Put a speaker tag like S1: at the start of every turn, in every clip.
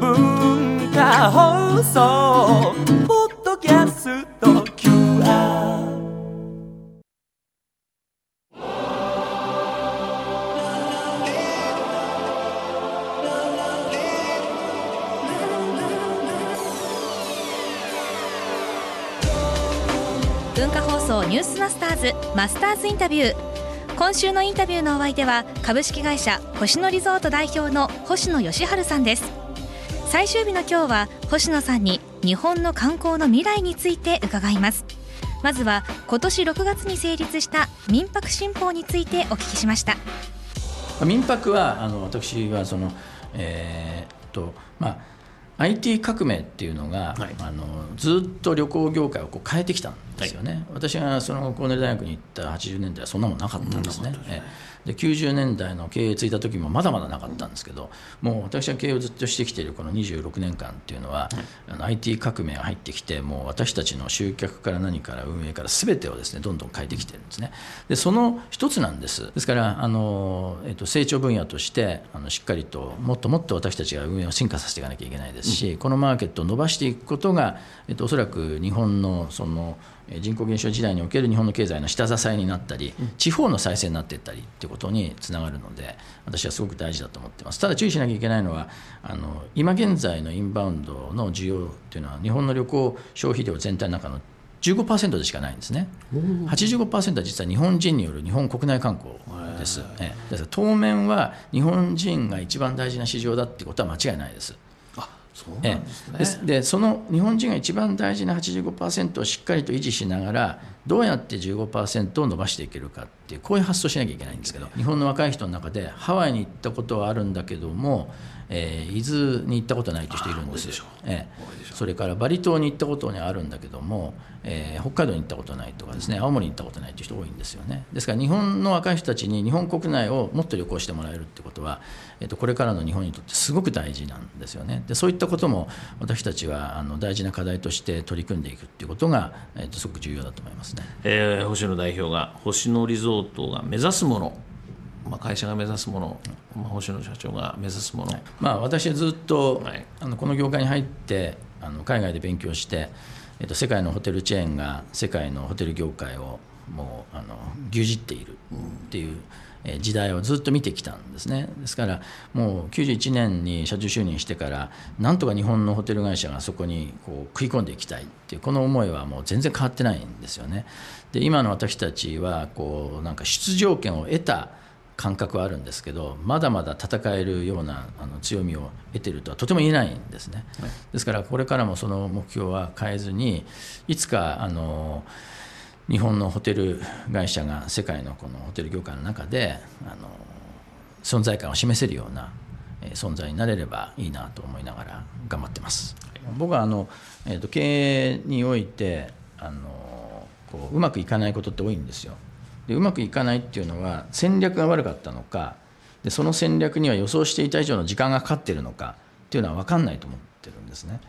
S1: 文化放送ポッドキャスト QR
S2: 文化放送ニュースマスターズマスターズインタビュー今週のインタビューのお相手は株式会社星野リゾート代表の星野義治さんです。最終日の今日は星野さんに日本の観光の未来について伺います。まずは今年6月に成立した民泊新法についてお聞きしました。
S3: 民泊はあの私はその、えーっとまあ IT 革命っていうのが、
S4: はい。
S3: あのずっと旅行業界をこう変えてきたんですよね、私がそのコーネル大学に行った80年代はそんなもんなかったんですね。ええ。で90年代の経営ついた時もまだまだなかったんですけどもう私が経営をずっとしてきているこの26年間っていうのは、あの IT 革命が入ってきてもう私たちの集客から何から運営から全てをですねどんどん変えてきてるんですね。でその一つなんです。ですからあの、えっと、成長分野としてあのしっかりともっともっと私たちが運営を進化させていかなきゃいけないですし、このマーケットを伸ばしていくことが、えっと、おそらく日本のそのえー人口減少時代における日本の経済の下支えになったり、地方の再生になっていったりということにつながるので、私はすごく大事だと思ってます。ただ注意しなきゃいけないのは、あの今現在のインバウンドの需要というのは、日本の旅行消費量全体の中の15%でしかないんですね。85%は実は日本人による日本国内観光です。ええですから当面は日本人が一番大事な市場だっていうことは間違いないです。
S4: そうなんですね。
S3: えです。でその日本人が一番大事な85%をしっかりと維持しながらどうやって15%を伸ばしていけるかっていうこういう発想しなきゃいけないんですけど日本の若い人の中でハワイに行ったことはあるんだけども、えー伊豆に行ったことないという人いるんですよ。ええ。それからバリ島に行ったことはあるんだけども、えー北海道に行ったことないとかですね青森に行ったことないという人多いんですよね。ですから日本の若い人たちに日本国内をもっと旅行してもらえるってことは、えっとこれからの日本にとってすごく大事なんですよね。でそういったことも私たちはあの大事な課題として取り組んでいくっていうことが、えっとすごく重要だと思いますね。
S4: えー星野代表が星野リゾートが目指すもの、まあ、会社が目指すもの、まあ、星野社長が目指すもの、
S3: まあ、私はずっと、
S4: はい。
S3: あのこの業界に入ってあの海外で勉強して、えっと、世界のホテルチェーンが世界のホテル業界をもうあの牛耳っているっていう、えー時代をずっと見てきたんですね。ですからもう91年に社長就任してからなんとか日本のホテル会社がそこにこう食い込んでいきたいっていうこの思いはもう全然変わってないんですよね。で今の私たちはこうなんか出場権を得た感覚はあるんですけどまだまだ戦えるようなあの強みを得ているとはとても言えないんですね、ですからこれからもその目標は変えずにいつかあの日本のホテル会社が世界のこのホテル業界の中であの存在感を示せるような存在になれればいいなと思いながら頑張ってます。僕はあの、えーと経営においてあのこううまくいかないことって多いんですよ。でうまくいかないっていうのは戦略が悪かったのかでその戦略には予想していた以上の時間がかかっているのかっていうのは分かんないと思ってるんですね。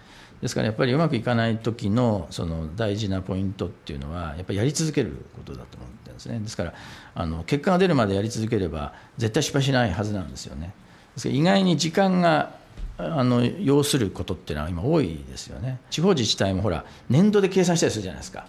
S3: ですからやっぱりうまくいかない時のその大事なポイントっていうのはやっぱりやり続けることだと思ってるんですね。ですからあの結果が出るまでやり続ければ絶対失敗しないはずなんですよね。ですから意外に時間があの要することっていうのは今多いですよね。地方自治体もほら年度で計算したりするじゃないですか。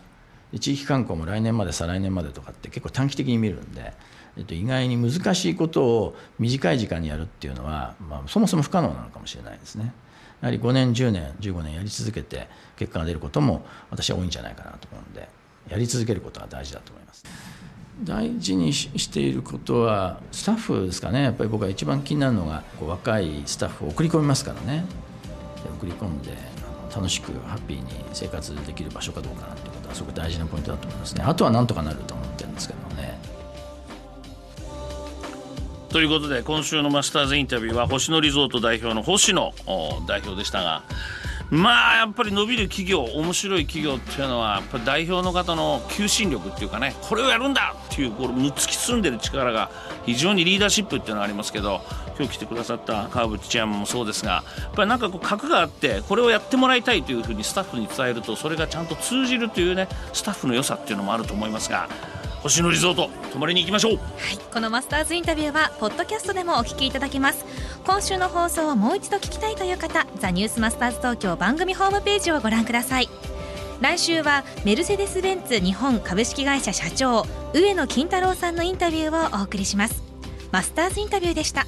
S3: 地域観光も来年まで再来年までとかって結構短期的に見るんで、えっと、意外に難しいことを短い時間にやるっていうのは、まあ、そもそも不可能なのかもしれないですね。やはり5年10年15年やり続けて結果が出ることも私は多いんじゃないかなと思うんでやり続けることは大事だと思います。大事にしていることはスタッフですかね。やっぱり僕は一番気になるのがこう若いスタッフを送り込みますからね。送り込んで楽しくハッピーに生活できる場所かどうかなってことはすごく大事なポイントだと思いますね。あとはなんとかなると思ってるんですけど。
S4: ということで今週のマスターズインタビューは星野リゾート代表の星野代表でしたがまあやっぱり伸びる企業面白い企業っていうのはやっぱ代表の方の求心力っていうかねこれをやるんだっていうこれ突き進んでる力が非常にリーダーシップっていうのがありますけど今日来てくださった川淵チェアもそうですがやっぱりなんかこう核があってこれをやってもらいたいというふうにスタッフに伝えるとそれがちゃんと通じるというねスタッフの良さっていうのもあると思いますが星野リゾート泊まりに行きましょう。
S2: はいこのマスターズインタビューはポッドキャストでもお聞きいただけます。今週の放送をもう一度聞きたいという方ザニュースマスターズ東京番組ホームページをご覧ください。来週はメルセデス・ベンツ日本株式会社社長上野金太郎さんのインタビューをお送りします。マスターズインタビューでした。